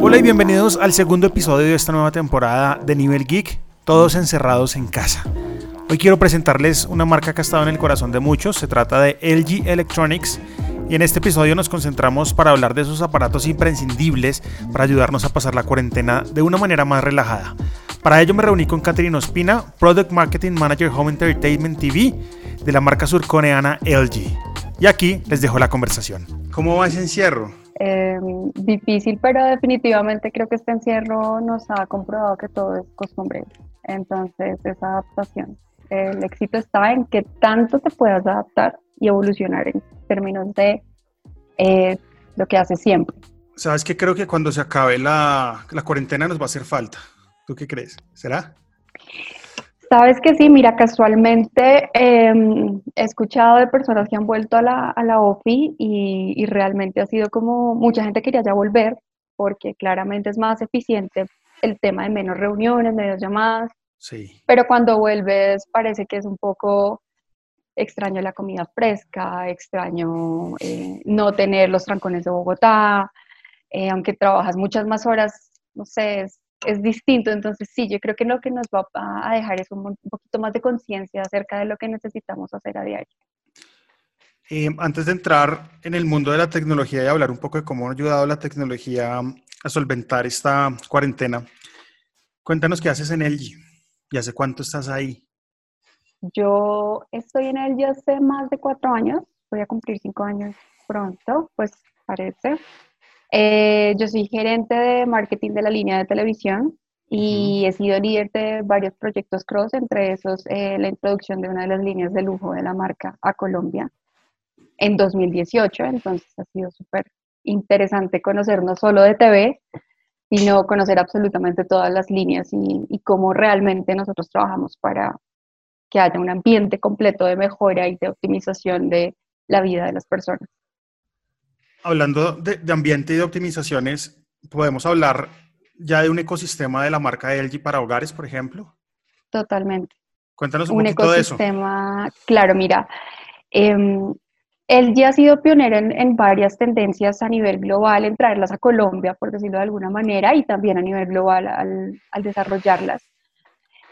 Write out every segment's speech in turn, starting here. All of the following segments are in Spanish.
Hola y bienvenidos al segundo episodio de esta nueva temporada de Nivel Geek, todos encerrados en casa. Hoy quiero presentarles una marca que ha estado en el corazón de muchos, se trata de LG Electronics y en este episodio nos concentramos para hablar de esos aparatos imprescindibles para ayudarnos a pasar la cuarentena de una manera más relajada. Para ello me reuní con Catherine Ospina, Product Marketing Manager Home Entertainment TV de la marca surcoreana LG. Y aquí les dejo la conversación. ¿Cómo va ese encierro? Eh, difícil, pero definitivamente creo que este encierro nos ha comprobado que todo es costumbre. Entonces, esa adaptación. El éxito está en que tanto te puedas adaptar y evolucionar en términos de eh, lo que haces siempre. Sabes que creo que cuando se acabe la, la cuarentena nos va a hacer falta. ¿Tú qué crees? ¿Será? Sabes que sí, mira, casualmente em, he escuchado de personas que han vuelto a la, a la OFI y, y, realmente ha sido como mucha gente quería ya volver porque claramente es más eficiente el tema de menos reuniones, menos llamadas. Sí. Pero cuando vuelves parece que es un poco extraño la comida fresca, extraño eh, no tener los trancones de Bogotá, eh, aunque trabajas muchas más horas, no sé, es, es distinto. Entonces, sí, yo creo que lo que nos va a dejar es un, un poquito más de conciencia acerca de lo que necesitamos hacer a diario. Eh, antes de entrar en el mundo de la tecnología y hablar un poco de cómo ha ayudado la tecnología a solventar esta cuarentena, cuéntanos qué haces en LG y hace cuánto estás ahí. Yo estoy en LG hace más de cuatro años, voy a cumplir cinco años pronto, pues parece. Eh, yo soy gerente de marketing de la línea de televisión y he sido líder de varios proyectos cross, entre esos eh, la introducción de una de las líneas de lujo de la marca a Colombia en 2018. Entonces ha sido súper interesante conocer no solo de TV, sino conocer absolutamente todas las líneas y, y cómo realmente nosotros trabajamos para que haya un ambiente completo de mejora y de optimización de la vida de las personas hablando de, de, ambiente y de optimizaciones, podemos hablar ya de un ecosistema de la marca LG para hogares, por ejemplo. Totalmente. Cuéntanos un, un poquito de eso. ecosistema, claro, mira, eh, LG ha sido pionero en, en, varias tendencias a nivel global, en traerlas a Colombia, por decirlo de alguna manera, y también a nivel global al, al desarrollarlas.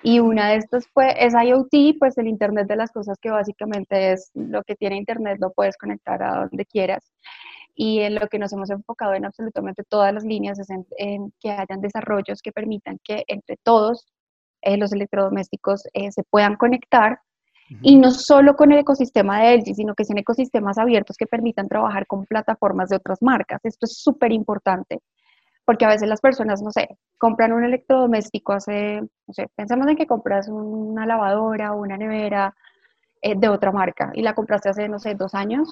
Y una de estas fue, es IoT, pues el Internet de las Cosas, que básicamente es lo que tiene Internet, lo puedes conectar a donde quieras y en lo que nos hemos enfocado en absolutamente todas las líneas es en, en que hayan desarrollos que permitan que entre todos eh, los electrodomésticos eh, se puedan conectar uh -huh. y no solo con el ecosistema de LG, sino que sean ecosistemas abiertos que permitan trabajar con plataformas de otras marcas. Esto es súper importante porque a veces las personas, no sé, compran un electrodoméstico hace, no sé, pensemos en que compras una lavadora o una nevera eh, de otra marca y la compraste hace, no sé, dos años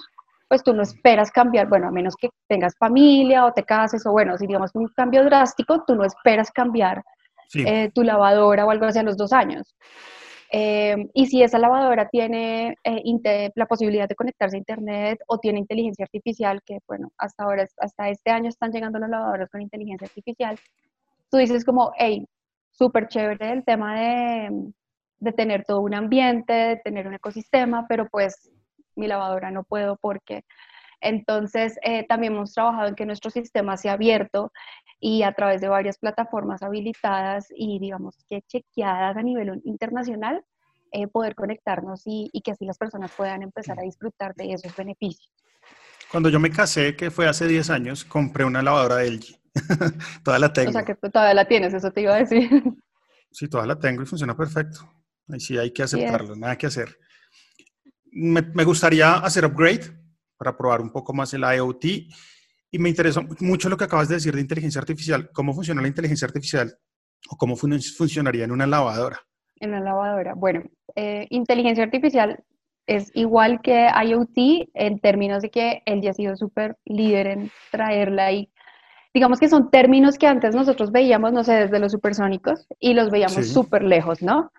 pues tú no esperas cambiar, bueno, a menos que tengas familia o te cases, o bueno, si digamos un cambio drástico, tú no esperas cambiar sí. eh, tu lavadora o algo así a los dos años. Eh, y si esa lavadora tiene eh, la posibilidad de conectarse a Internet o tiene inteligencia artificial, que bueno, hasta ahora, hasta este año están llegando las lavadoras con inteligencia artificial, tú dices como, hey, súper chévere el tema de, de tener todo un ambiente, de tener un ecosistema, pero pues mi lavadora no puedo porque. Entonces, eh, también hemos trabajado en que nuestro sistema sea abierto y a través de varias plataformas habilitadas y, digamos, que chequeadas a nivel internacional, eh, poder conectarnos y, y, que así las personas puedan empezar a disfrutar de esos beneficios. Cuando yo me casé, que fue hace 10 años, compré una lavadora de LG. toda la tengo. O sea, que todavía la tienes, eso te iba a decir. sí, toda la tengo y funciona perfecto. Ahí sí hay que aceptarlo, yes. nada que hacer me, me, gustaría hacer upgrade para probar un poco más el IoT y me interesó mucho lo que acabas de decir de inteligencia artificial. ¿Cómo funciona la inteligencia artificial o cómo fun funcionaría en una lavadora? En una lavadora. Bueno, eh, inteligencia artificial es igual que IoT en términos de que él ya ha sido súper líder en traerla y digamos que son términos que antes nosotros veíamos, no sé, desde los supersónicos y los veíamos súper sí. lejos, ¿no?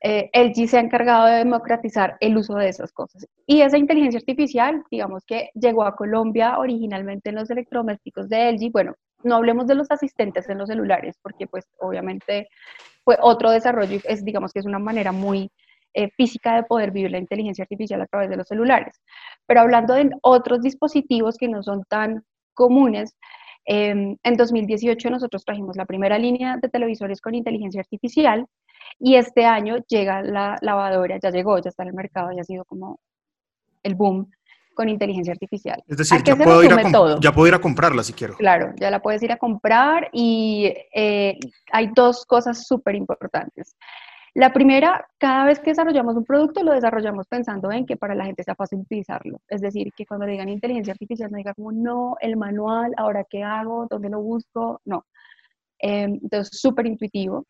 Eh, se ha encargado de democratizar el uso de esas cosas. Y esa inteligencia artificial, digamos que llegó a Colombia originalmente en los electrodomésticos de LG. Bueno, no hablemos de los asistentes en los celulares, porque pues obviamente fue otro desarrollo, es, digamos que es una manera muy eh, física de poder vivir la inteligencia artificial a través de los celulares. Pero hablando de otros dispositivos que no son tan comunes, em, en 2018 nosotros trajimos la primera línea de televisores con inteligencia artificial y este año llega la lavadora, ya llegó, ya está en el mercado, ya ha sido como el boom con inteligencia artificial. Es decir, ya puedo, ir a ya puedo ir a comprarla si quiero. Claro, ya la puedes ir a comprar y eh, hay dos cosas súper importantes. La primera, cada vez que desarrollamos un producto, lo desarrollamos pensando en que para la gente sea fácil utilizarlo. Es decir, que cuando digan inteligencia artificial no digan como, no, el manual, ahora qué hago, dónde lo busco, no. Em, entonces, súper intuitivo.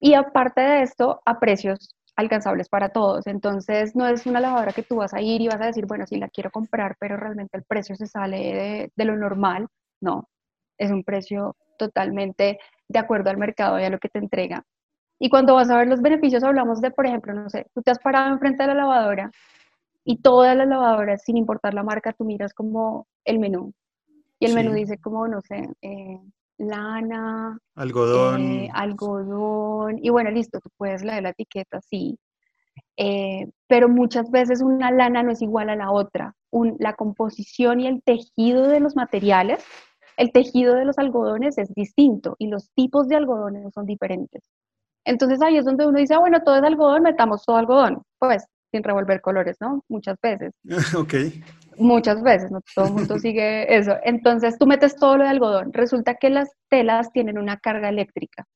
Y aparte de esto, a precios alcanzables para todos. Entonces, no es una lavadora que tú vas a ir y vas a decir, bueno, sí la quiero comprar, pero realmente el precio se sale de, lo normal. No, es un precio totalmente de acuerdo al mercado y a lo que te entrega. Y cuando vas a ver los beneficios, hablamos de, por ejemplo, no sé, tú te has parado enfrente de la lavadora y todas las lavadoras, sin importar la marca, tú miras como el menú. Y el menú dice como, no sé, eh, lana, algodón. Eh, algodón, y bueno, listo, tú puedes leer la etiqueta, sí, eh, pero muchas veces una lana no es igual a la otra. la composición y el tejido de los materiales, el tejido de los algodones es distinto y los tipos de algodones son diferentes. Entonces ahí es donde uno dice, ah, bueno, todo es algodón, metamos todo algodón. Pues sin revolver colores, ¿no? Muchas veces. ok. Muchas veces, no todo el mundo sigue eso. Entonces tú metes todo lo de algodón. Resulta que las telas tienen una carga eléctrica.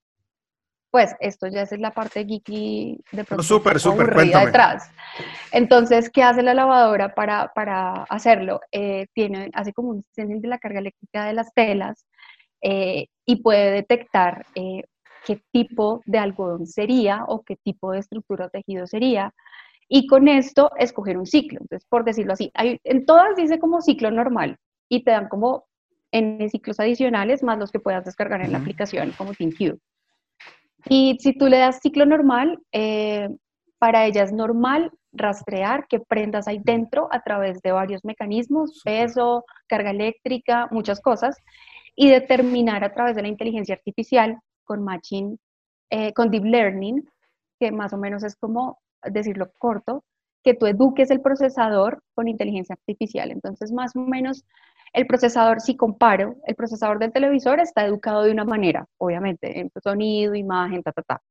Pues esto ya es la parte geeky de pronto súper, súper, cuéntame. detrás. Entonces, ¿qué hace la lavadora para, para hacerlo? Eh, tiene, hace como un sensor de la carga eléctrica de las telas eh, y puede detectar eh, qué tipo de algodón sería o qué tipo de estructura o tejido sería y con esto escoger un ciclo. Entonces, por decirlo así, hay, en todas dice como ciclo normal y te dan como en ciclos adicionales más los que puedas descargar en la aplicación como TeamQ. Y si tú le das ciclo normal, eh, para ella es normal rastrear qué prendas hay dentro a través de varios mecanismos, peso, carga eléctrica, muchas cosas, y determinar a través de la inteligencia artificial con matching, eh, con deep learning, que más o menos es como decirlo corto, que tú eduques el procesador con inteligencia artificial. Entonces, más o menos, el procesador, si comparo, el procesador del televisor está educado de una manera, obviamente, en sonido, imagen, ta, ta, ta.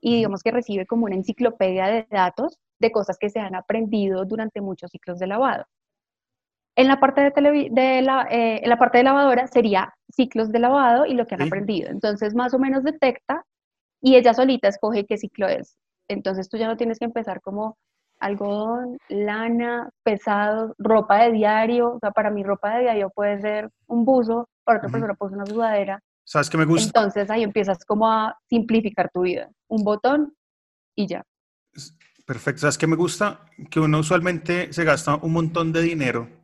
Y digamos que recibe como una enciclopedia de datos de cosas que se han aprendido durante muchos ciclos de lavado. En la parte de, de la, eh, en la parte de lavadora sería ciclos de lavado y lo que han aprendido. Entonces, más o menos detecta y ella solita escoge qué ciclo es. Entonces tú ya no tienes que empezar como algodón, lana, pesado, ropa de diario. O sea, para mi ropa de diario puede ser un buzo, para otra persona puede ser una sudadera. ¿Sabes qué me gusta? Entonces ahí empiezas como a simplificar tu vida. Un botón y ya. Perfecto. ¿Sabes qué me gusta? Que uno usualmente se gasta un montón de dinero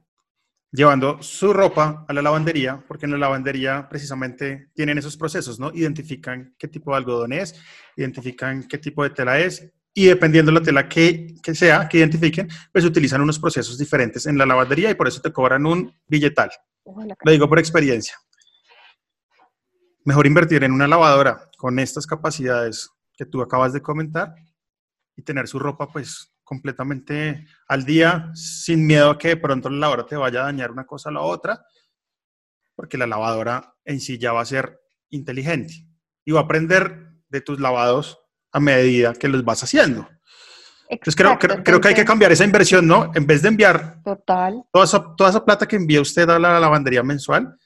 llevando su ropa a la lavandería, porque en la lavandería precisamente tienen esos procesos, ¿no? Identifican qué tipo de algodón es, identifican qué tipo de tela es, y dependiendo de la tela que, que sea, que identifiquen, pues utilizan unos procesos diferentes en la lavandería y por eso te cobran un billetal. Lo digo por experiencia. Mejor invertir en una lavadora con estas capacidades que tú acabas de comentar y tener su ropa pues completamente al día, sin miedo a que de pronto la lavadora te vaya a dañar una cosa a la otra, porque la lavadora en sí ya va a ser inteligente y va a aprender de tus lavados a medida que los vas haciendo. Entonces creo, creo, que hay que cambiar esa inversión, ¿no? En vez de enviar Total. Toda, esa, toda esa plata que envía usted a la lavandería mensual,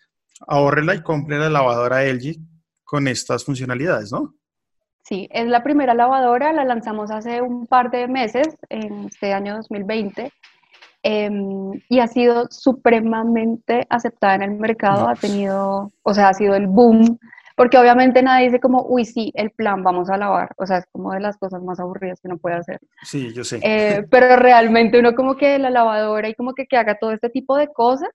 ahórrela y compre la lavadora LG con estas funcionalidades, ¿no? Sí, es la primera lavadora, la lanzamos hace un par de meses, en este año 2020, em, y ha sido supremamente aceptada en el mercado, ha tenido, o sea, ha sido el boom, porque obviamente nadie dice como, uy, sí, el plan, vamos a lavar, o sea, es como de las cosas más aburridas que uno puede hacer. Sí, yo sé. Eh, pero realmente uno como que la lavadora y como que, que haga todo este tipo de cosas,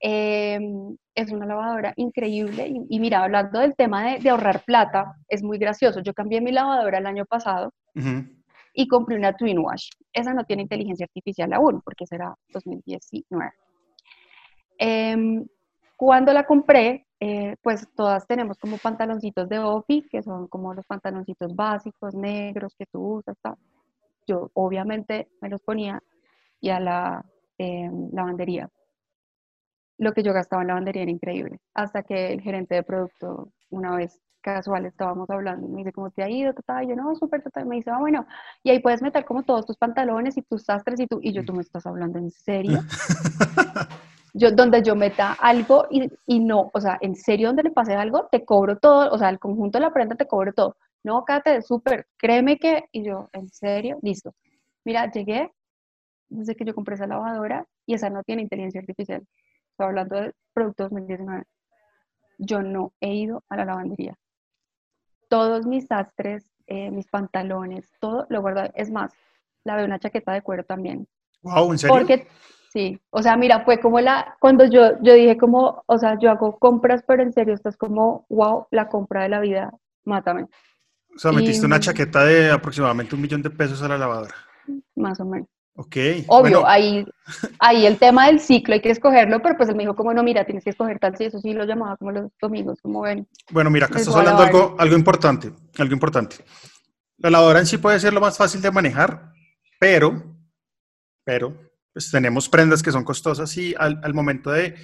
Em, es una lavadora increíble. Y, mira, hablando del tema de, ahorrar plata, es muy gracioso. Yo cambié mi lavadora el año pasado y compré una Twin Wash. Esa no tiene inteligencia artificial aún, porque será 2019. Em, cuando la compré, eh, pues todas tenemos como pantaloncitos de OFI, que son como los pantaloncitos básicos, negros que tú usas. yo obviamente me los ponía y a la em, lavandería. Lo que yo gastaba en lavandería era increíble, hasta que el gerente de producto una vez casual estábamos hablando, me dice, ¿cómo te ha ido? Y yo, no, súper, total. Me dice, ah, bueno, y ahí puedes meter como todos tus pantalones y tus sastres y tú, y yo, ¿tú me estás hablando en serio? yo, donde yo meta algo y, y, no, o sea, en serio, donde le pase algo, te cobro todo, o sea, el conjunto de la prenda te cobro todo. No, Kate, súper, créeme que, y yo, en serio, listo. Mira, llegué desde que yo compré esa lavadora y esa no tiene inteligencia artificial. Estoy hablando de productos 2019. Yo no he ido a la lavandería todos mis sastres, eh, mis pantalones, todo lo guardo. Es más, la veo una chaqueta de cuero también. Wow, ¿en serio? Porque, sí, o sea, mira, fue como la, cuando yo, yo dije como, o sea, yo hago compras, pero en serio, esto es como, wow, la compra de la vida, mátame. O sea, metiste una chaqueta de aproximadamente un millón de pesos a la lavadora. Más o menos. Ok. Obvio, ahí, ahí el tema del ciclo hay que escogerlo, pero pues él me dijo como no, mira, tienes que escoger tal, sí, eso sí lo llamaba como los domingos, como ven. Bueno, mira, acá estás hablando algo, algo importante, algo importante. La lavadora en sí puede ser lo más fácil de manejar, pero, pero, pues tenemos prendas que son costosas y al, al momento de,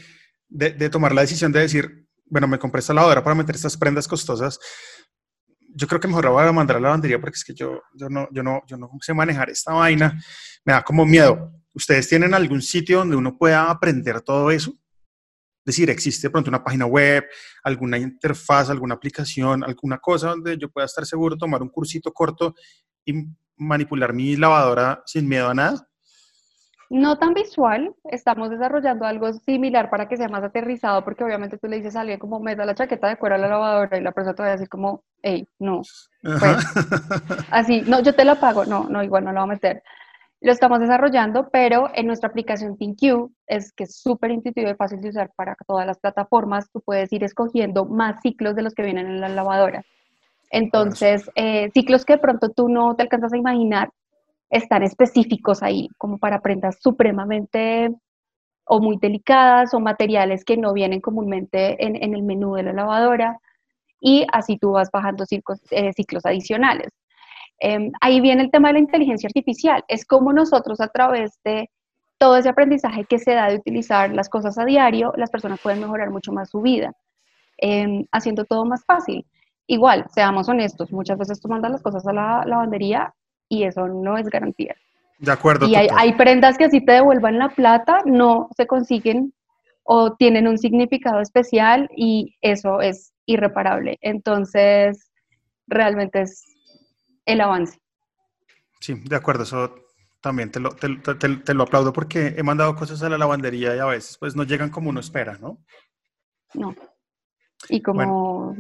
de, de tomar la decisión de decir, bueno, me compré esta lavadora para meter estas prendas costosas, yo creo que mejor la voy a mandar a la lavandería porque es que yo, yo, no, yo, no, yo no sé manejar esta vaina, me da como miedo. ¿Ustedes tienen algún sitio donde uno pueda aprender todo eso? Es decir, existe de pronto una página web, alguna interfaz, alguna aplicación, alguna cosa donde yo pueda estar seguro, tomar un cursito corto y manipular mi lavadora sin miedo a nada no tan visual, estamos desarrollando algo similar para que sea más aterrizado, porque obviamente tú le dices a alguien como meta la chaqueta de cuero a la lavadora y la persona te va a decir como, hey, no, pues, así, no, yo te la pago, no, no, igual no la voy a meter. Lo estamos desarrollando, pero en nuestra aplicación ThinQ es que es súper intuitivo y fácil de usar para todas las plataformas. Tú puedes ir escogiendo más ciclos de los que vienen en la lavadora. Entonces, eh, ciclos que de pronto tú no te alcanzas a imaginar, están específicos ahí, como para prendas supremamente o muy delicadas o materiales que no vienen comúnmente en, el menú de la lavadora y así tú vas bajando ciclos, eh, ciclos adicionales. Em, ahí viene el tema de la inteligencia artificial, es como nosotros a través de todo ese aprendizaje que se da de utilizar las cosas a diario, las personas pueden mejorar mucho más su vida, em, haciendo todo más fácil. Igual, seamos honestos, muchas veces tú mandas las cosas a la lavandería y eso no es garantía. De acuerdo. Y hay, prendas que así te devuelvan la plata, no se consiguen o tienen un significado especial y eso es irreparable. Entonces, realmente es el avance. Sí, de acuerdo, eso también te lo, te, lo aplaudo porque he mandado cosas a la lavandería y a veces pues no llegan como uno espera, ¿no? No. Y como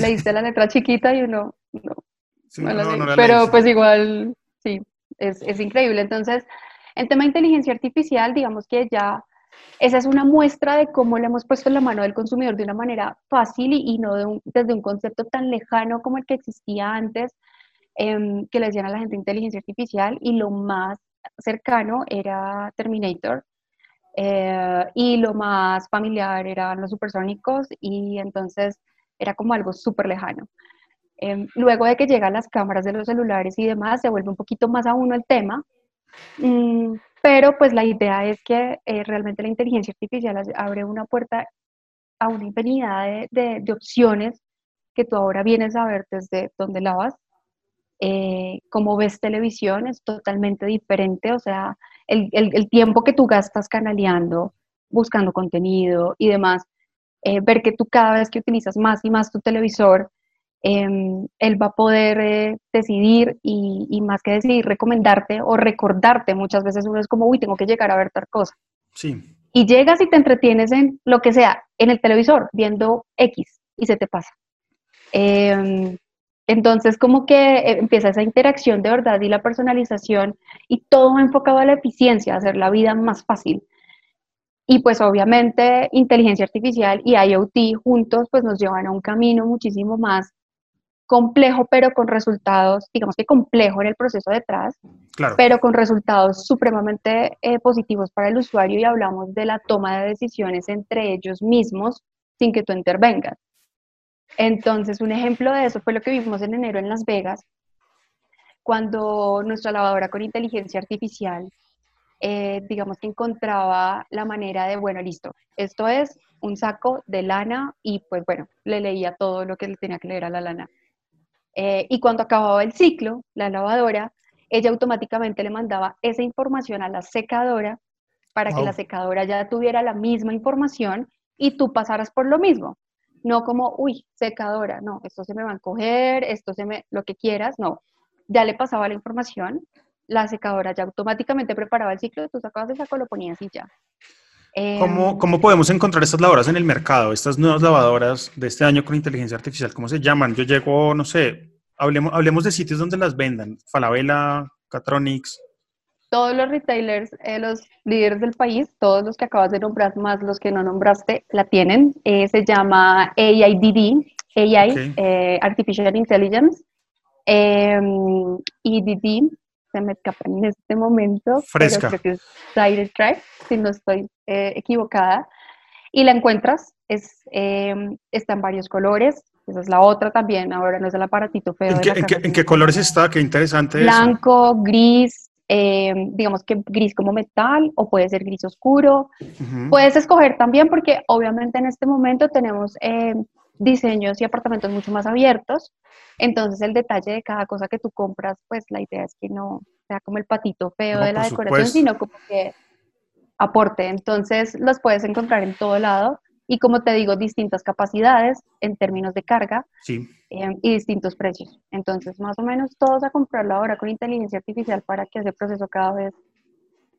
leíste la letra chiquita y uno, no, pero pues igual, sí, es, es, increíble. Entonces, en tema de inteligencia artificial, digamos que ya esa es una muestra de cómo le hemos puesto en la mano del consumidor de una manera fácil y, no desde un concepto tan lejano como el que existía antes, em, que le decían a la gente inteligencia artificial, y lo más cercano era Terminator. Eh, y lo más familiar eran los supersónicos y entonces era como algo súper lejano. Em, luego de que llegan las cámaras de los celulares y demás, se vuelve un poquito más a uno el tema, mm, pero pues la idea es que eh, realmente la inteligencia artificial abre una puerta a una infinidad de, opciones que tú ahora vienes a ver desde donde lavas, eh, como ves televisión es totalmente diferente, o sea, el, tiempo que tú gastas canaleando, buscando contenido y demás, eh, ver que tú cada vez que utilizas más y más tu televisor, Em, él va a poder eh, decidir y, más que decidir, recomendarte o recordarte. Muchas veces uno es como, uy, tengo que llegar a ver tal cosa. Sí. Y llegas y te entretienes en lo que sea, en el televisor, viendo X y se te pasa. Em, entonces, como que eh, empieza esa interacción de verdad y la personalización y todo enfocado a la eficiencia, a hacer la vida más fácil. Y pues obviamente inteligencia artificial y IoT juntos pues nos llevan a un camino muchísimo más complejo, pero con resultados, digamos que complejo en el proceso detrás, pero con resultados supremamente eh, positivos para el usuario y hablamos de la toma de decisiones entre ellos mismos sin que tú intervengas. Entonces, un ejemplo de eso fue lo que vimos en enero en Las Vegas, cuando nuestra lavadora con inteligencia artificial, eh, digamos que encontraba la manera de, bueno, listo, esto es un saco de lana y pues bueno, le leía todo lo que le tenía que leer a la lana. Eh, y cuando acababa el ciclo, la lavadora, ella automáticamente le mandaba esa información a la secadora para que la secadora ya tuviera la misma información y tú pasaras por lo mismo. No como, uy, secadora, no, esto se me va a coger, esto se me, lo que quieras, no. Ya le pasaba la información, la secadora ya automáticamente preparaba el ciclo, tú sacabas el saco, lo ponías y ya. ¿Cómo, em, ¿Cómo, podemos encontrar estas lavadoras en el mercado? Estas nuevas lavadoras de este año con inteligencia artificial, ¿cómo se llaman? Yo llego, no sé, hablemos, hablemos de sitios donde las vendan. Falabella, Catronics. Todos los retailers, eh, los líderes del país, todos los que acabas de nombrar, más los que no nombraste, la tienen. Eh, se llama AIDD, AI, eh, Artificial Intelligence. Em, EDD, se me escapa en este momento. Fresca. Pero creo que es Track, si no estoy equivocada. Y la encuentras, es, em, está en varios colores, esa es la otra también, ahora no es el aparatito feo. ¿En, qué, colores está? Qué interesante. Blanco, gris, eh, digamos que gris como metal o puede ser gris oscuro. Puedes escoger también porque obviamente en este momento tenemos eh, diseños y apartamentos mucho más abiertos. Entonces el detalle de cada cosa que tú compras, pues la idea es que no sea como el patito feo de la decoración, sino como que aporte. Entonces los puedes encontrar en todo lado y como te digo, distintas capacidades en términos de carga sí. Em, y distintos precios. Entonces, más o menos todos a comprarlo ahora con inteligencia artificial para que ese proceso cada vez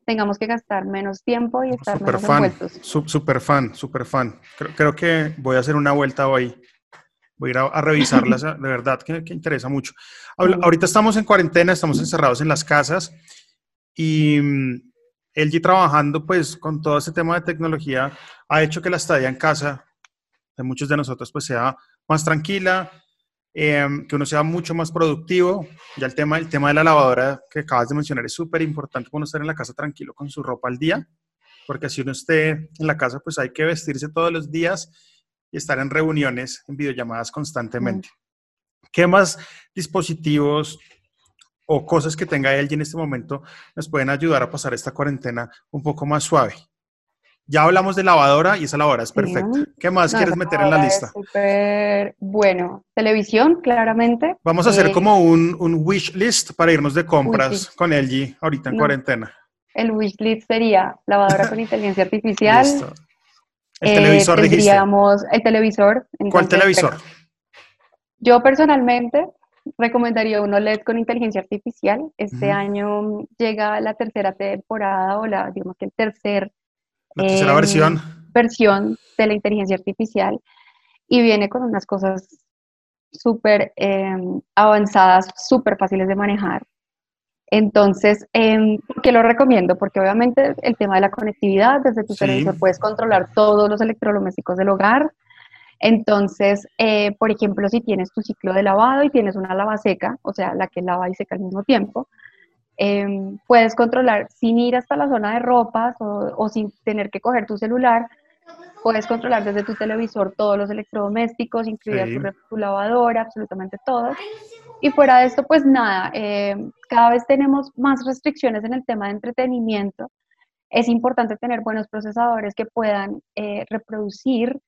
tengamos que gastar menos tiempo y estar super menos fan, envueltos. Super fan, super fan. Creo, que voy a hacer una vuelta hoy. Voy a ir a, revisarlas, de verdad que, que interesa mucho. Ahorita estamos en cuarentena, estamos encerrados en las casas y mm, LG trabajando pues con todo este tema de tecnología ha hecho que la estadía en casa de muchos de nosotros pues sea más tranquila, em, que uno sea mucho más productivo. Ya el tema, el tema de la lavadora que acabas de mencionar es súper importante uno estar en la casa tranquilo con su ropa al día, porque si uno esté en la casa pues hay que vestirse todos los días y estar en reuniones, en videollamadas constantemente. ¿Qué más dispositivos o cosas que tenga él en este momento nos pueden ayudar a pasar esta cuarentena un poco más suave. Ya hablamos de lavadora y esa lavadora es perfecta. ¿Qué más quieres meter en la lista? Súper bueno. Televisión, claramente. Vamos a hacer eh, como un, un, wish list para irnos de compras con LG ahorita en cuarentena. El wish list sería lavadora con inteligencia artificial. El eh, televisor, tendríamos el televisor. ¿Cuál televisor? Yo personalmente recomendaría uno LED con inteligencia artificial. Este año llega la tercera temporada o la, digamos que el tercer... La tercera versión. Versión de la inteligencia artificial y viene con unas cosas súper em, avanzadas, súper fáciles de manejar. Entonces, eh, ¿por qué lo recomiendo? Porque obviamente el tema de la conectividad, desde tu televisor puedes controlar todos los electrodomésticos del hogar, entonces, eh, por ejemplo, si tienes tu ciclo de lavado y tienes una lava seca, o sea, la que lava y seca al mismo tiempo, em, puedes controlar sin ir hasta la zona de ropas o, sin tener que coger tu celular, puedes controlar desde tu televisor todos los electrodomésticos, incluida tu, lavadora, absolutamente todo. Y fuera de esto, pues nada, em, cada vez tenemos más restricciones en el tema de entretenimiento. Es importante tener buenos procesadores que puedan eh, reproducir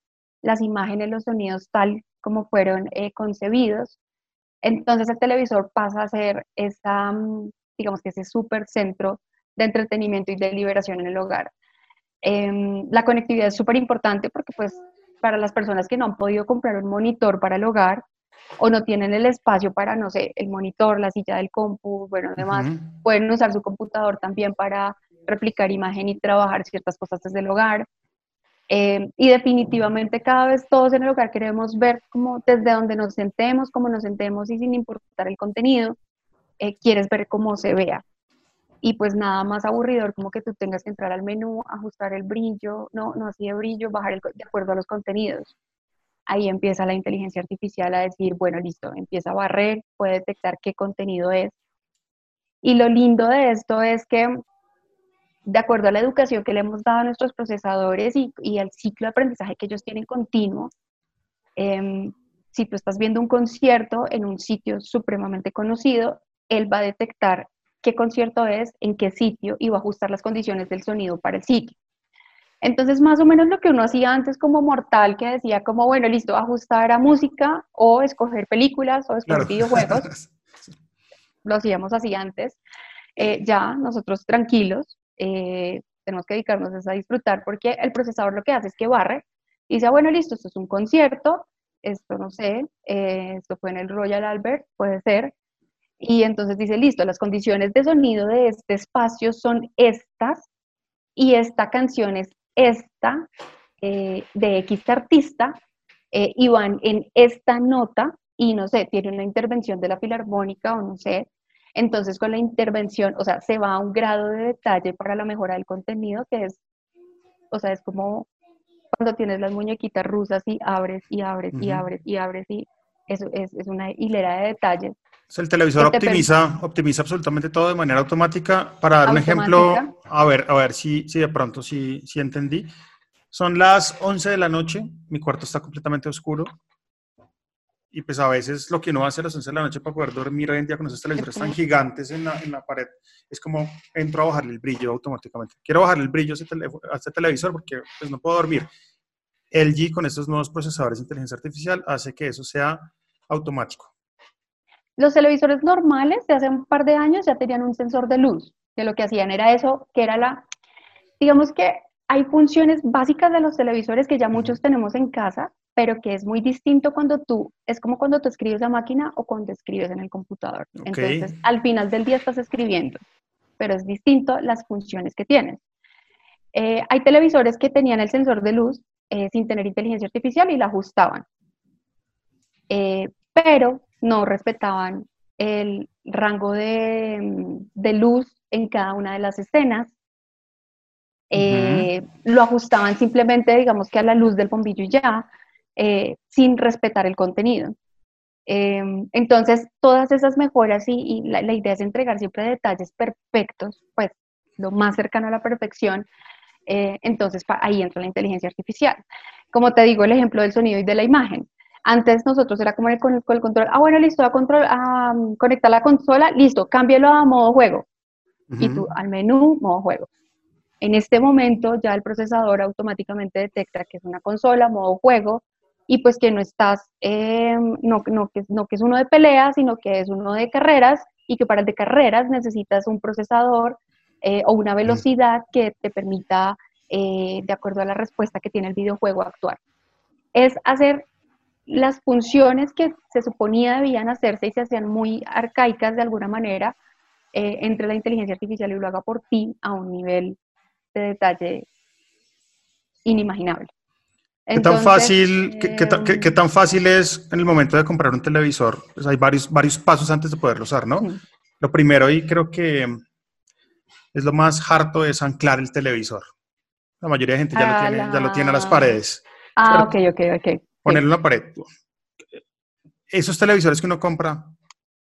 las imágenes, los sonidos tal como fueron eh, concebidos. Entonces el televisor pasa a ser esa, mm, digamos que ese súper centro de entretenimiento y de liberación en el hogar. Em, la conectividad es súper importante porque pues para las personas que no han podido comprar un monitor para el hogar o no tienen el espacio para, no sé, el monitor, la silla del compu, bueno, además pueden usar su computador también para replicar imagen y trabajar ciertas cosas desde el hogar. Eh, y definitivamente cada vez todos en el hogar queremos ver como desde donde nos sentemos, cómo nos sentemos y sin importar el contenido, eh, quieres ver cómo se vea. Y pues nada más aburridor como que tú tengas que entrar al menú, ajustar el brillo, no, no así de brillo, bajar el, de acuerdo a los contenidos. Ahí empieza la inteligencia artificial a decir, bueno, listo, empieza a barrer, puede detectar qué contenido es. Y lo lindo de esto es que de acuerdo a la educación que le hemos dado a nuestros procesadores y, y al ciclo de aprendizaje que ellos tienen continuo, em, si tú estás viendo un concierto en un sitio supremamente conocido, él va a detectar qué concierto es, en qué sitio y va a ajustar las condiciones del sonido para el sitio. Entonces, más o menos lo que uno hacía antes como mortal, que decía como, bueno, listo, ajustar a música o escoger películas o escoger videojuegos, lo hacíamos así antes. Eh, ya, nosotros tranquilos, eh, tenemos que dedicarnos a disfrutar porque el procesador lo que hace es que barre y dice, ah, bueno, listo, esto es un concierto, esto no sé, eh, esto fue en el Royal Albert, puede ser, y entonces dice, listo, las condiciones de sonido de este espacio son estas, y esta canción es esta, eh, de X artista, eh, y van en esta nota, y no sé, tiene una intervención de la filarmónica o no sé, entonces con la intervención, o sea, se va a un grado de detalle para la mejora del contenido que es, o sea, es como cuando tienes las muñequitas rusas y abres y abres y abres y abres y eso es, es una hilera de detalles. El televisor optimiza, optimiza absolutamente todo de manera automática. Para dar un ejemplo, a ver, a ver si, si de pronto si, si entendí. Son las 11 de la noche, mi cuarto está completamente oscuro. Y pues a veces lo que uno hace a las 11 de la noche para poder dormir hoy en día con esos televisores tan gigantes en la, en la pared, es como entro a bajarle el brillo automáticamente. Quiero bajarle el brillo a este, a este televisor porque pues no puedo dormir. LG con estos nuevos procesadores de inteligencia artificial hace que eso sea automático. Los televisores normales de hace un par de años ya tenían un sensor de luz, que lo que hacían era eso, que era la, digamos que hay funciones básicas de los televisores que ya muchos tenemos en casa, pero que es muy distinto cuando tú, es como cuando tú escribes a máquina o cuando escribes en el computador. Entonces, al final del día estás escribiendo, pero es distinto las funciones que tienes. Eh, hay televisores que tenían el sensor de luz eh, sin tener inteligencia artificial y la ajustaban, eh, pero no respetaban el rango de, de, luz en cada una de las escenas. Lo ajustaban simplemente, digamos que a la luz del bombillo y ya, eh, sin respetar el contenido. Em, entonces, todas esas mejoras y, la, idea es entregar siempre detalles perfectos, pues lo más cercano a la perfección. Eh, entonces, ahí entra la inteligencia artificial. Como te digo, el ejemplo del sonido y de la imagen. Antes nosotros era como con, el, control, ah, bueno, listo, a control, a conectar la consola, listo, cámbialo a modo juego. Y tú al menú, modo juego. En este momento ya el procesador automáticamente detecta que es una consola, modo juego, y pues que no estás, eh, no, no, que, no que es uno de peleas, sino que es uno de carreras y que para el de carreras necesitas un procesador eh, o una velocidad que te permita, eh, de acuerdo a la respuesta que tiene el videojuego, actuar. Es hacer las funciones que se suponía debían hacerse y se hacían muy arcaicas de alguna manera entre la inteligencia artificial y lo haga por ti a un nivel de detalle inimaginable. ¿Qué, tan fácil, qué, tan fácil es en el momento de comprar un televisor? Pues hay varios, varios pasos antes de poderlo usar, ¿no? Lo primero, y creo que es lo más harto, es anclar el televisor. La mayoría de gente ya, lo, tiene, ya lo tiene a las paredes. Ah, ok, ok, ok. Ponerlo en la pared. Esos televisores que uno compra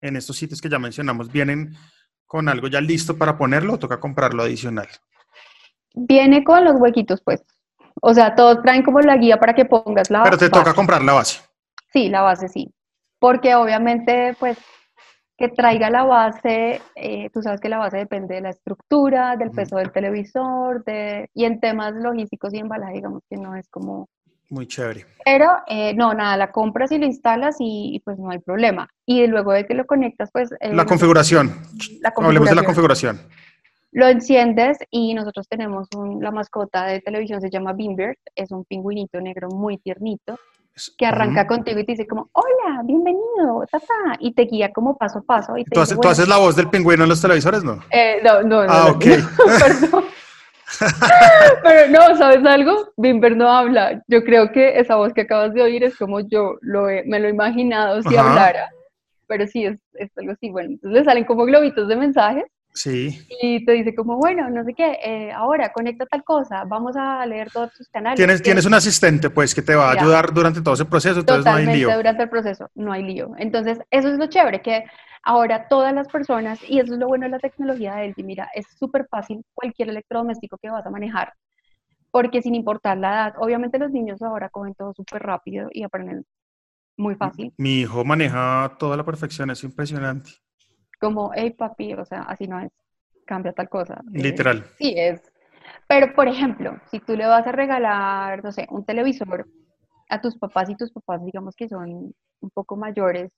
en estos sitios que ya mencionamos, ¿vienen con algo ya listo para ponerlo o toca comprarlo adicional? Viene con los huequitos puestos. O sea, todos traen como la guía para que pongas la Pero te toca comprar la base. Sí, la base sí. Porque obviamente, pues, que traiga la base, eh, tú sabes que la base depende de la estructura, del peso del televisor, de, y en temas logísticos y embalaje, digamos que no es como... Muy chévere. Pero eh, no, nada, la compras y lo instalas y, pues no hay problema. Y luego de que lo conectas, pues... Eh, la configuración. La configuración. Hablemos de la configuración. Lo enciendes y nosotros tenemos la mascota de televisión, se llama Beanbird, es un pingüinito negro muy tiernito que arranca contigo y te dice como, hola, bienvenido, tata, y te guía como paso a paso. Y ¿Tú, haces, la voz del pingüino en los televisores, no? Eh, no, no, no. Ah, ok. perdón. Pero no, ¿sabes algo? Bimber no habla. Yo creo que esa voz que acabas de oír es como yo lo me lo he imaginado si hablara. Pero sí, es, es, algo así. Bueno, entonces le salen como globitos de mensajes Sí. Y te dice como, bueno, no sé qué, eh, ahora conecta tal cosa, vamos a leer todos tus canales. Tienes, tienes un asistente, pues, que te va a ayudar durante todo ese proceso, entonces no hay lío. durante el proceso, no hay lío. Entonces, eso es lo chévere, que ahora todas las personas, y eso es lo bueno de la tecnología de Elti, mira, es súper fácil cualquier electrodoméstico que vas a manejar, porque sin importar la edad, obviamente los niños ahora cogen todo súper rápido y aprenden muy fácil. Mi hijo maneja toda la perfección, es impresionante. como, hey papi, o sea, así no es, cambia tal cosa. Eh, Literal. sí, es. Pero, por ejemplo, si tú le vas a regalar, no sé, un televisor a tus papás y tus papás, digamos que son un poco mayores,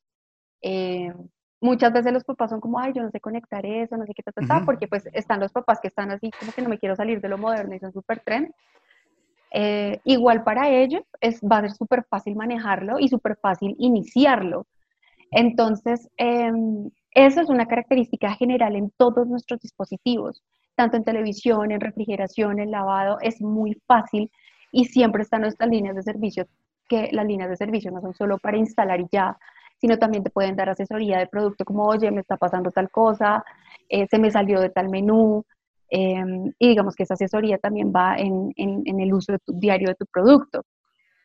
eh, muchas veces los papás son como, ay, yo no sé conectar eso, no sé qué, tal, porque pues están los papás que están así como que no me quiero salir de lo moderno y son súper trend. Eh, igual para ellos es, va a ser súper fácil manejarlo y súper fácil iniciarlo. Entonces, em, eso es una característica general en todos nuestros dispositivos, tanto en televisión, en refrigeración, en lavado, es muy fácil y siempre están nuestras líneas de servicio, que las líneas de servicio no son solo para instalar y ya, sino también te pueden dar asesoría de producto como, oye, me está pasando tal cosa, eh, se me salió de tal menú, em, y digamos que esa asesoría también va en, en, el uso de tu, diario de tu producto.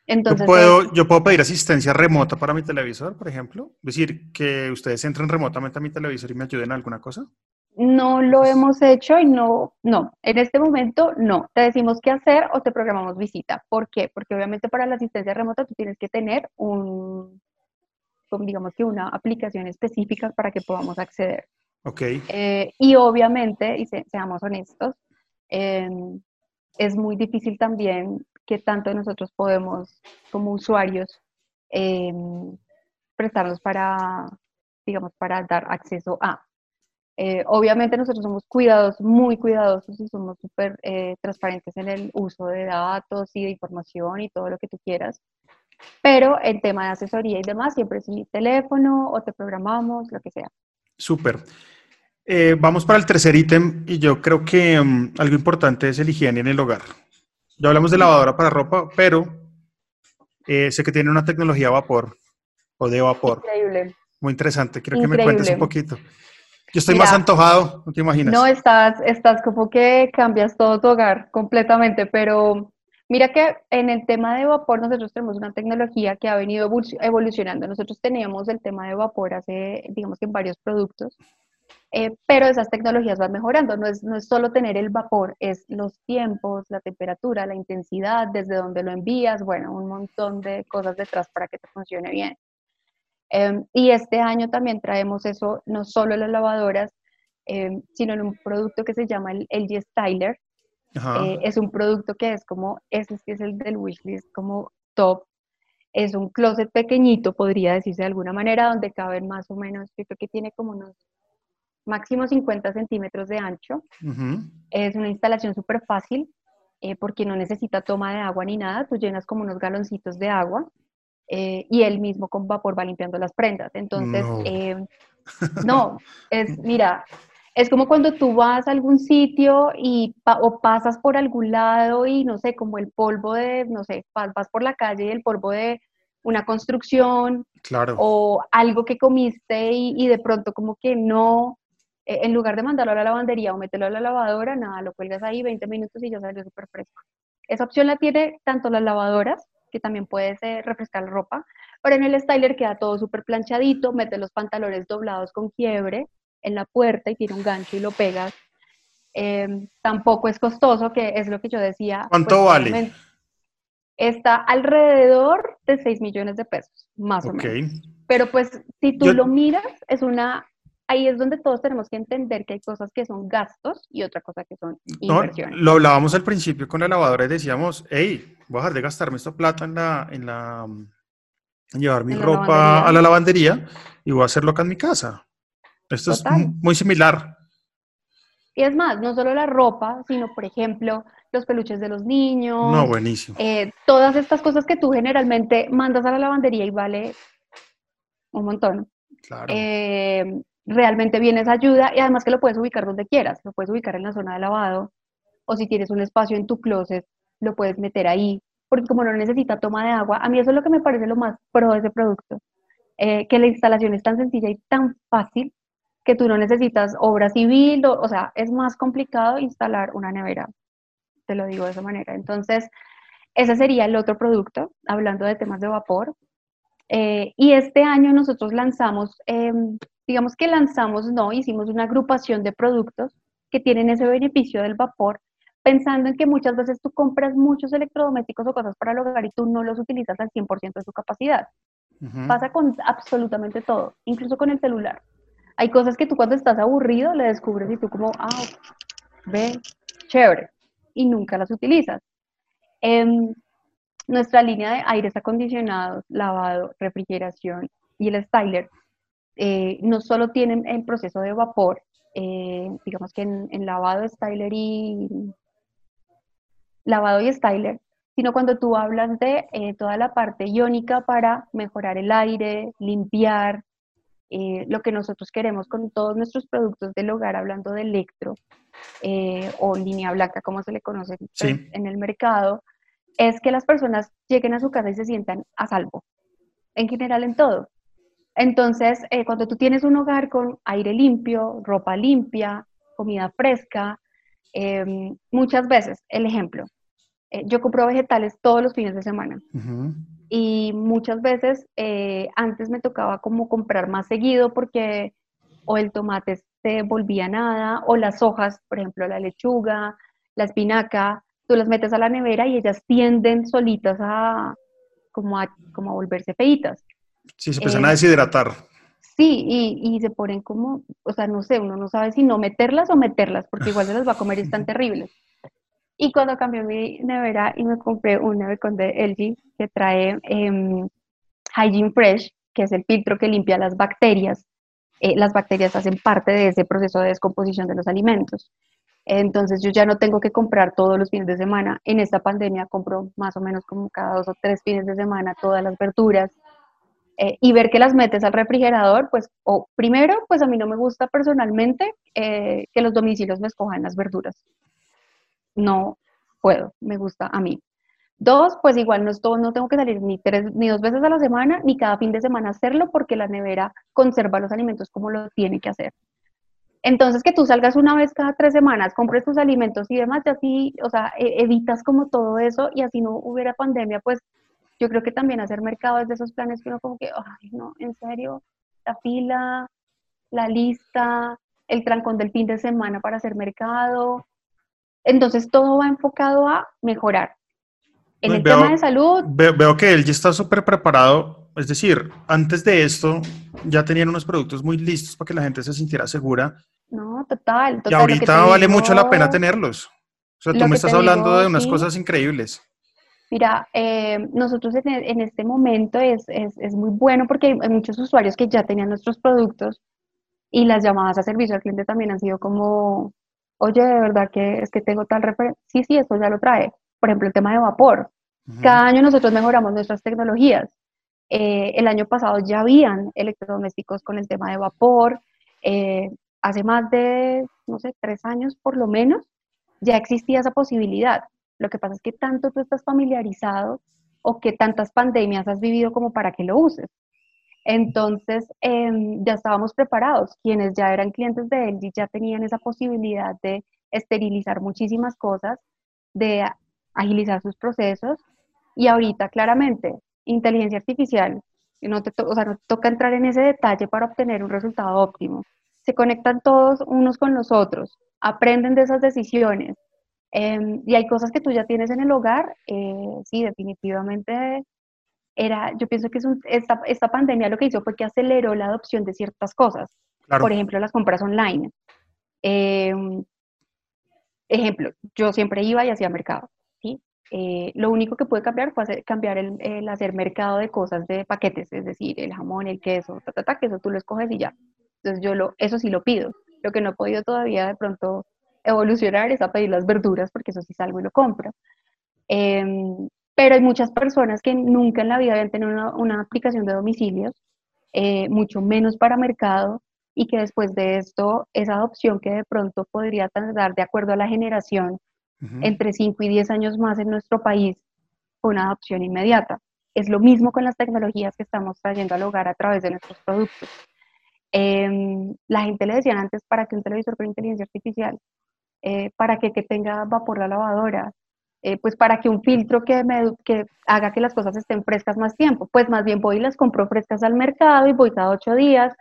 Entonces, yo, puedo, yo puedo pedir asistencia remota para mi televisor, por ejemplo. Es decir, que ustedes entren remotamente a mi televisor y me ayuden en alguna cosa. No lo hemos hecho y no, no, en este momento no. Te decimos qué hacer o te programamos visita. ¿Por qué? Porque obviamente para la asistencia remota tú tienes que tener un, digamos que una aplicación específica para que podamos acceder. Ok. Eh, y obviamente, y seamos honestos, em, es muy difícil también que tanto nosotros podemos, como usuarios, em, prestarnos para, digamos, para dar acceso a. Eh, obviamente nosotros somos cuidadosos, muy cuidadosos y somos súper eh, transparentes en el uso de datos y de información y todo lo que tú quieras. Pero el tema de asesoría y demás, siempre es mi teléfono o te programamos, lo que sea. Súper. Eh, vamos para el tercer ítem y yo creo que mm, algo importante es el higiene en el hogar. Ya hablamos de lavadora para ropa, pero eh, sé que tiene una tecnología a vapor o de vapor. Increíble. Muy interesante. Quiero que me cuentes un poquito. Yo estoy más antojado, no te imaginas. No, estás, estás como que cambias todo tu hogar completamente, pero Mira que en el tema de vapor nosotros tenemos una tecnología que ha venido evolucionando. Nosotros teníamos el tema de vapor hace, digamos que en varios productos, eh, pero esas tecnologías van mejorando. No es, no es solo tener el vapor, es los tiempos, la temperatura, la intensidad, desde donde lo envías, bueno, un montón de cosas detrás para que te funcione bien. Em, y este año también traemos eso, no solo en las lavadoras, em, sino en un producto que se llama el LG Styler, eh, es un producto que es como, ese es el del wishlist, como top. Es un closet pequeñito, podría decirse de alguna manera, donde caben más o menos, yo creo que tiene como unos máximo 50 centímetros de ancho. Es una instalación súper fácil eh, porque no necesita toma de agua ni nada. Tú llenas como unos galoncitos de agua eh, y él mismo con vapor va limpiando las prendas. Entonces, no es, mira, es como cuando tú vas a algún sitio y o pasas por algún lado y no sé, como el polvo de, no sé, vas por la calle y el polvo de una construcción claro. o algo que comiste y, de pronto como que no, e, en lugar de mandarlo a la lavandería o meterlo a la lavadora, nada, lo cuelgas ahí 20 minutos y ya salió súper fresco. Esa opción la tiene tanto las lavadoras, que también puedes refrescar la ropa, pero en el styler queda todo súper planchadito, mete los pantalones doblados con quiebre, en la puerta y tiene un gancho y lo pegas. Em, tampoco es costoso, que es lo que yo decía. ¿Cuánto pues, vale? Está alrededor de 6 millones de pesos, más o menos. Pero pues si tú lo miras, es una, ahí es donde todos tenemos que entender que hay cosas que son gastos y otra cosa que son inversiones. lo hablábamos al principio con la lavadora y decíamos, hey, voy a dejar de gastarme esta plata en la, en la, llevar mi ropa a la lavandería y voy a hacerlo acá en mi casa. Esto es muy similar. Y es más, no solo la ropa, sino, por ejemplo, los peluches de los niños. No, buenísimo. Eh, todas estas cosas que tú generalmente mandas a la lavandería y vale un montón. Claro. Eh, realmente vienes ayuda y además que lo puedes ubicar donde quieras. Lo puedes ubicar en la zona de lavado o si tienes un espacio en tu closet, lo puedes meter ahí. Porque como no necesita toma de agua, a mí eso es lo que me parece lo más pro de ese producto. Eh, que la instalación es tan sencilla y tan fácil que tú no necesitas obra civil, o, sea, es más complicado instalar una nevera, te lo digo de esa manera. Entonces, ese sería el otro producto, hablando de temas de vapor. Eh, y este año nosotros lanzamos, em, digamos que lanzamos, no, hicimos una agrupación de productos que tienen ese beneficio del vapor, pensando en que muchas veces tú compras muchos electrodomésticos o cosas para el hogar y tú no los utilizas al 100% de su capacidad. Pasa con absolutamente todo, incluso con el celular. Hay cosas que tú cuando estás aburrido le descubres y tú como, ah, ve, chévere, y nunca las utilizas. Em, nuestra línea de aires acondicionados, lavado, refrigeración y el styler eh, no solo tienen el proceso de vapor, eh, digamos que en, lavado, styler y lavado y styler, sino cuando tú hablas de eh, toda la parte iónica para mejorar el aire, limpiar, lo que nosotros queremos con todos nuestros productos del hogar, hablando de electro o línea blanca, como se le conoce en el mercado, es que las personas lleguen a su casa y se sientan a salvo, en general en todo. Entonces, eh, cuando tú tienes un hogar con aire limpio, ropa limpia, comida fresca, em, muchas veces, el ejemplo, eh, yo compro vegetales todos los fines de semana y muchas veces eh, antes me tocaba como comprar más seguido porque o el tomate se volvía nada o las hojas, por ejemplo, la lechuga, la espinaca, tú las metes a la nevera y ellas tienden solitas a como a, como a volverse feitas. Sí, se empiezan a eh, deshidratar. Sí, y, y, se ponen como, o sea, no sé, uno no sabe si no meterlas o meterlas, porque igual se las va a comer y están terribles. Y cuando cambié mi nevera y me compré un Nevecon de LG que trae eh, Hygiene Fresh, que es el filtro que limpia las bacterias, eh, las bacterias hacen parte de ese proceso de descomposición de los alimentos. Entonces yo ya no tengo que comprar todos los fines de semana. En esta pandemia compro más o menos como cada dos o tres fines de semana todas las verduras. Eh, y ver que las metes al refrigerador, pues, o primero, pues a mí no me gusta personalmente eh, que los domicilios me escojan las verduras. No puedo, me gusta a mí. Dos, pues igual no, es todo, no tengo que salir ni, tres, ni dos veces a la semana, ni cada fin de semana hacerlo, porque la nevera conserva los alimentos como lo tiene que hacer. Entonces, que tú salgas una vez cada tres semanas, compres tus alimentos y demás, y así, o sea, e, evitas como todo eso y así no hubiera pandemia, pues yo creo que también hacer mercado es de esos planes que uno como que, ay, no, en serio, la fila, la lista, el trancón del fin de semana para hacer mercado. Entonces, todo va enfocado a mejorar. En pues el tema de salud. Veo, veo que él ya está súper preparado. Es decir, antes de esto ya tenían unos productos muy listos para que la gente se sintiera segura no, total. y ahorita vale mucho la pena tenerlos. O sea, tú me estás hablando de unas cosas increíbles. Mira, eh, nosotros en, este momento es, muy bueno porque hay muchos usuarios que ya tenían nuestros productos y las llamadas a servicio al cliente también han sido como, oye, de verdad que es que tengo tal referencia. Sí, sí, esto ya lo trae. Por ejemplo, el tema de vapor. Cada año nosotros mejoramos nuestras tecnologías. Eh, el año pasado ya habían electrodomésticos con el tema de vapor. Eh, hace más de, no sé, tres años por lo menos, ya existía esa posibilidad. Lo que pasa es que tanto tú estás familiarizado o que tantas pandemias has vivido como para que lo uses. Entonces, em, ya estábamos preparados. Quienes ya eran clientes de LG ya tenían esa posibilidad de esterilizar muchísimas cosas, de agilizar sus procesos. Y ahorita, claramente, inteligencia artificial, no te, o sea, no te toca entrar en ese detalle para obtener un resultado óptimo se conectan todos unos con los otros, aprenden de esas decisiones. Em, y hay cosas que tú ya tienes en el hogar, eh, sí, definitivamente era, yo pienso que es esta, esta, pandemia lo que hizo fue que aceleró la adopción de ciertas cosas. Por ejemplo, las compras online. Em, ejemplo, yo siempre iba y hacía mercado. ¿sí? Eh, lo único que pude cambiar fue cambiar el, el, hacer mercado de cosas de paquetes, es decir, el jamón, el queso, ta, ta, ta, que eso tú lo escoges y ya. Entonces yo lo, eso sí lo pido. Lo que no he podido todavía de pronto evolucionar es a pedir las verduras, porque eso sí salgo y lo compro. Em, pero hay muchas personas que nunca en la vida habían tenido una, aplicación de domicilios, eh, mucho menos para mercado, y que después de esto, esa adopción que de pronto podría tardar de acuerdo a la generación, entre 5 y 10 años más en nuestro país, una adopción inmediata. Es lo mismo con las tecnologías que estamos trayendo al hogar a través de nuestros productos. Em, la gente le decía antes, ¿para que un televisor con inteligencia artificial? Eh, ¿Para que, que tenga vapor la lavadora? Eh, pues para que un filtro que, me, que haga que las cosas estén frescas más tiempo. Pues más bien voy y las compro frescas al mercado y voy cada ocho días,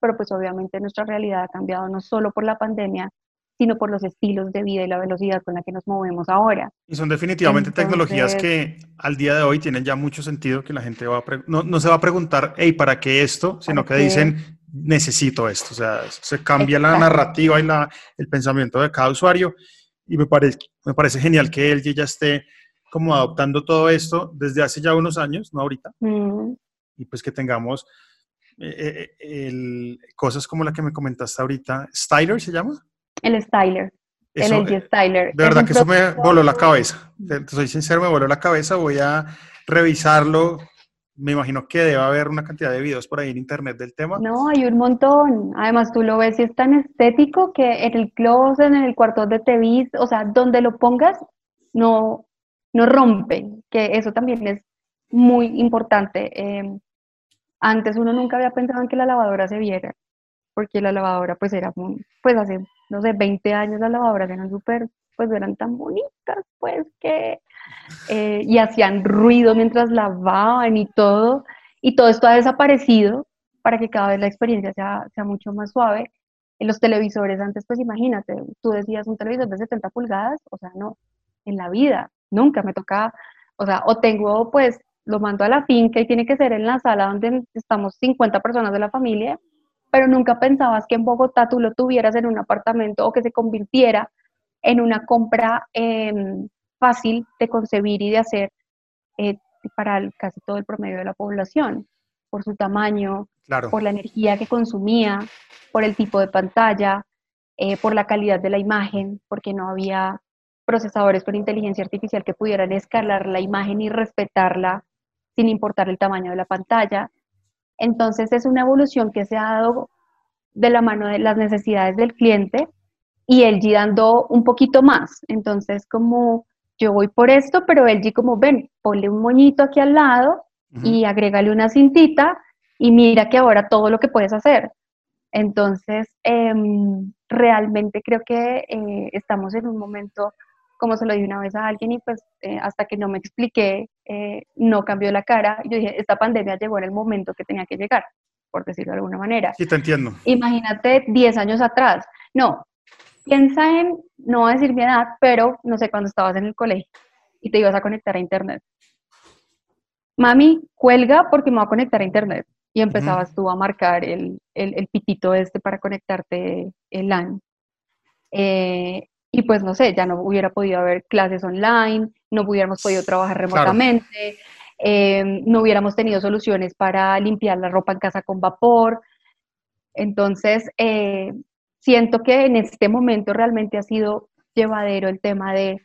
pero pues obviamente nuestra realidad ha cambiado no solo por la pandemia, sino por los estilos de vida y la velocidad con la que nos movemos ahora. Y son definitivamente tecnologías que al día de hoy tienen ya mucho sentido, que la gente va no, no, se va a preguntar, hey, ¿para qué esto? Sino que dicen, necesito esto. O sea, se cambia la narrativa y la, el pensamiento de cada usuario y me parece, me parece genial que LG ya esté como adoptando todo esto desde hace ya unos años, no ahorita, mm. y pues que tengamos eh, eh, cosas como la que me comentaste ahorita. ¿Styler se llama? El Styler. el LG eh, Styler. De verdad que eso me voló la cabeza. soy sincero, me voló la cabeza. Voy a revisarlo. Me imagino que debe haber una cantidad de videos por ahí en internet del tema. No, hay un montón. Además, tú lo ves y es tan estético que en el closet, en el cuarto de TV, o sea, donde lo pongas, no, no rompe. Que eso también es muy importante. Eh, antes uno nunca había pensado en que la lavadora se viera, porque la lavadora pues era, pues hace, no sé, 20 años las lavadoras eran súper, pues eran tan bonitas, pues que, eh, y hacían ruido mientras lavaban y todo, y todo esto ha desaparecido para que cada vez la experiencia sea, sea mucho más suave. En los televisores antes, pues imagínate, tú decías un televisor de 70 pulgadas, o sea, no, en la vida, nunca me tocaba, o sea, o tengo pues lo mando a la finca y tiene que ser en la sala donde estamos 50 personas de la familia, pero nunca pensabas que en Bogotá tú lo tuvieras en un apartamento o que se convirtiera en una compra em, fácil de concebir y de hacer eh, para casi todo el promedio de la población, por su tamaño, por la energía que consumía, por el tipo de pantalla, eh, por la calidad de la imagen, porque no había procesadores con inteligencia artificial que pudieran escalar la imagen y respetarla sin importar el tamaño de la pantalla. Entonces es una evolución que se ha dado de la mano de las necesidades del cliente y LG dando un poquito más. Entonces como yo voy por esto, pero LG como ven, ponle un moñito aquí al lado y agrégale una cintita y mira que ahora todo lo que puedes hacer. Entonces, em, realmente creo que eh, estamos en un momento como se lo di una vez a alguien y pues eh, hasta que no me expliqué, eh, no cambió la cara. Yo dije, esta pandemia llegó en el momento que tenía que llegar, por decirlo de alguna manera. Sí, te entiendo. Imagínate 10 años atrás. No, piensa en, no voy a decir mi edad, pero no sé, cuando estabas en el colegio y te ibas a conectar a internet. Mami, cuelga porque me va a conectar a internet. Y empezabas tú a marcar el, el, pitito este para conectarte el LAN. Eh, y pues no sé, ya no hubiera podido haber clases online, no hubiéramos podido trabajar remotamente, em, no hubiéramos tenido soluciones para limpiar la ropa en casa con vapor. Entonces, eh, siento que en este momento realmente ha sido llevadero el tema de,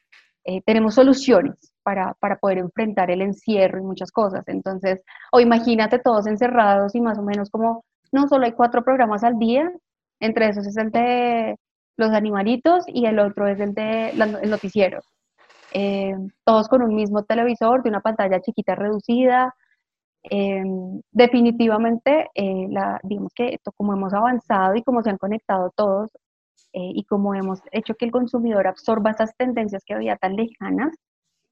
eh, tenemos soluciones para, para, poder enfrentar el encierro y muchas cosas. Entonces, o imagínate todos encerrados y más o menos como, no solo hay cuatro programas al día, entre esos es el de los animalitos y el otro es el de el noticiero. Eh, todos con un mismo televisor, de una pantalla chiquita reducida. Eh, definitivamente, eh, la, digamos que como hemos avanzado y como se han conectado todos y como hemos hecho que el consumidor absorba esas tendencias que había tan lejanas,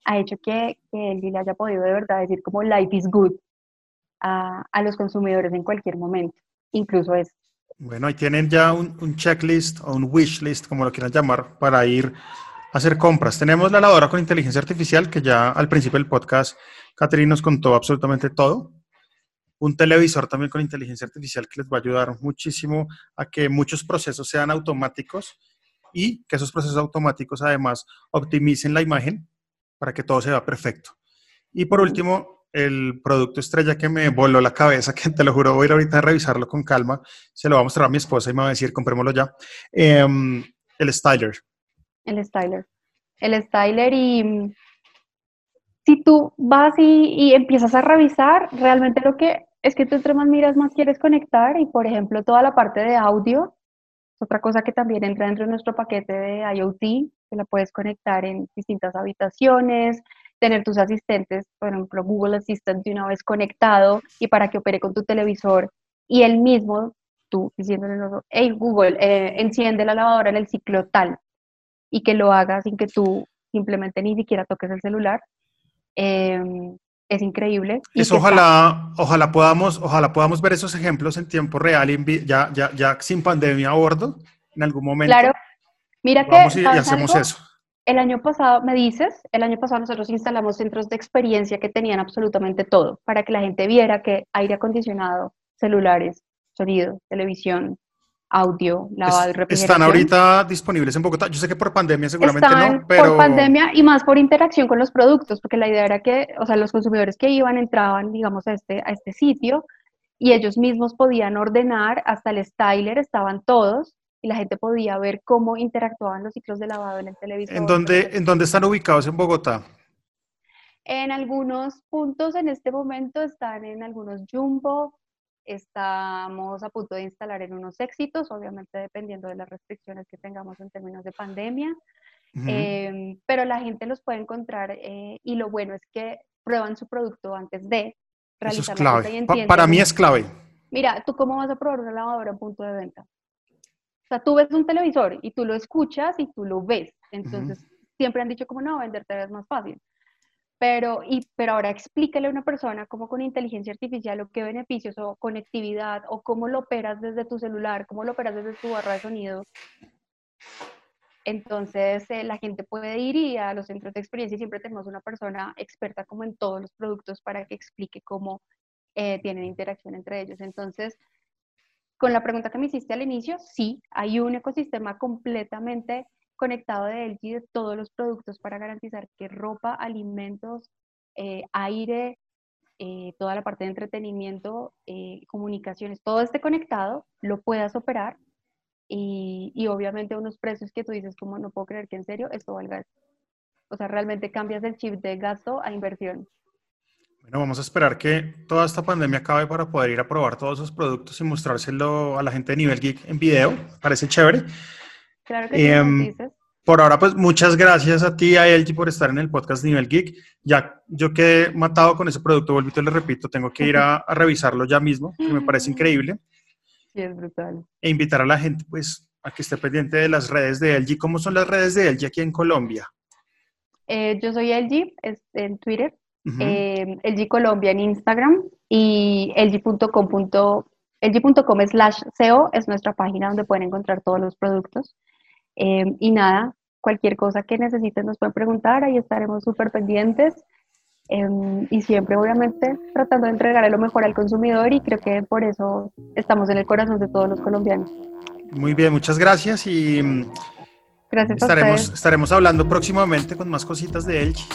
ha hecho que, que él le haya podido de verdad decir como life is good a, a los consumidores en cualquier momento, incluso es bueno, ahí tienen ya un, checklist o un wish list, como lo quieran llamar, para ir hacer compras. Tenemos la lavadora con inteligencia artificial, que ya al principio del podcast Catherine nos contó absolutamente todo. Un televisor también con inteligencia artificial que les va a ayudar muchísimo a que muchos procesos sean automáticos y que esos procesos automáticos además optimicen la imagen para que todo se vea perfecto. Y por último, el producto estrella que me voló la cabeza, que te lo juro, voy a ir ahorita a revisarlo con calma, se lo va a mostrar a mi esposa y me va a decir, comprémoslo ya. Em, el styler. El styler. El styler y si tú vas y, empiezas a revisar, realmente lo que es que tú entre más miras, más quieres conectar y, por ejemplo, toda la parte de audio, otra cosa que también entra dentro de nuestro paquete de IoT, que la puedes conectar en distintas habitaciones, tener tus asistentes, por ejemplo, Google Assistant de una vez conectado y para que opere con tu televisor y el mismo, tú diciéndole, hey Google, eh, enciende la lavadora en el ciclo tal y que lo haga sin que tú simplemente ni siquiera toques el celular. Em, es increíble. Eso ojalá, ojalá podamos, ojalá podamos ver esos ejemplos en tiempo real, ya, ya, ya sin pandemia a bordo, en algún momento. Claro. Mira que y, hacemos eso. El año pasado, me dices, el año pasado nosotros instalamos centros de experiencia que tenían absolutamente todo para que la gente viera que aire acondicionado, celulares, sonido, televisión, audio, lavado y refrigeración. ¿Están ahorita disponibles en Bogotá? Yo sé que por pandemia seguramente no, pero... por pandemia y más por interacción con los productos, porque la idea era que, o sea, los consumidores que iban entraban, digamos, a este, a este sitio y ellos mismos podían ordenar, hasta el styler estaban todos y la gente podía ver cómo interactuaban los ciclos de lavado en el televisor. ¿En dónde, ¿en dónde están ubicados en Bogotá? En algunos puntos en este momento están en algunos Jumbo, estamos a punto de instalar en unos éxitos, obviamente dependiendo de las restricciones que tengamos en términos de pandemia, em, pero la gente los puede encontrar eh, y lo bueno es que prueban su producto antes de realizar Eso es clave. para mí es clave. Mira, ¿tú cómo vas a probar una lavadora en punto de venta? O sea, tú ves un televisor y tú lo escuchas y tú lo ves. Entonces, siempre han dicho como no, vender TV es más fácil. Pero, y, pero ahora explícale a una persona cómo con inteligencia artificial o qué beneficios o conectividad o cómo lo operas desde tu celular, cómo lo operas desde tu barra de sonido. Entonces eh, la gente puede ir y a los centros de experiencia y siempre tenemos una persona experta como en todos los productos para que explique cómo eh, tienen interacción entre ellos. Entonces, con la pregunta que me hiciste al inicio, sí, hay un ecosistema completamente conectado de LG de todos los productos para garantizar que ropa, alimentos, eh, aire, eh, toda la parte de entretenimiento, eh, comunicaciones, todo esté conectado, lo puedas operar y, y, obviamente unos precios que tú dices como no puedo creer que en serio esto valga esto. O sea, realmente cambias el chip de gasto a inversión. Bueno, vamos a esperar que toda esta pandemia acabe para poder ir a probar todos esos productos y mostrárselo a la gente de Nivel Geek en video. Parece chévere. Claro que sí, em, Por ahora, pues muchas gracias a ti, a LG, por estar en el podcast Nivel Geek. Ya yo quedé matado con ese producto, vuelvo y te lo repito, tengo que ir a, revisarlo ya mismo, que me parece increíble. Sí, es brutal. E invitar a la gente, pues, a que esté pendiente de las redes de LG. ¿Cómo son las redes de LG aquí en Colombia? Eh, yo soy LG es en Twitter, LG Colombia en Instagram y LG.com. LG.com slash SEO es nuestra página donde pueden encontrar todos los productos. Em, y nada, cualquier cosa que necesiten nos pueden preguntar, ahí estaremos súper pendientes. Em, y siempre, obviamente, tratando de entregar lo mejor al consumidor y creo que por eso estamos en el corazón de todos los colombianos. Muy bien, muchas gracias y mm, gracias estaremos, estaremos hablando próximamente con más cositas de Elche.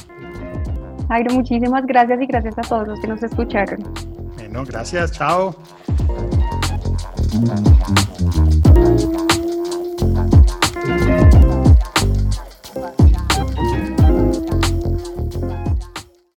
Jairo, muchísimas gracias y gracias a todos los que nos escucharon. Bueno, gracias, chao.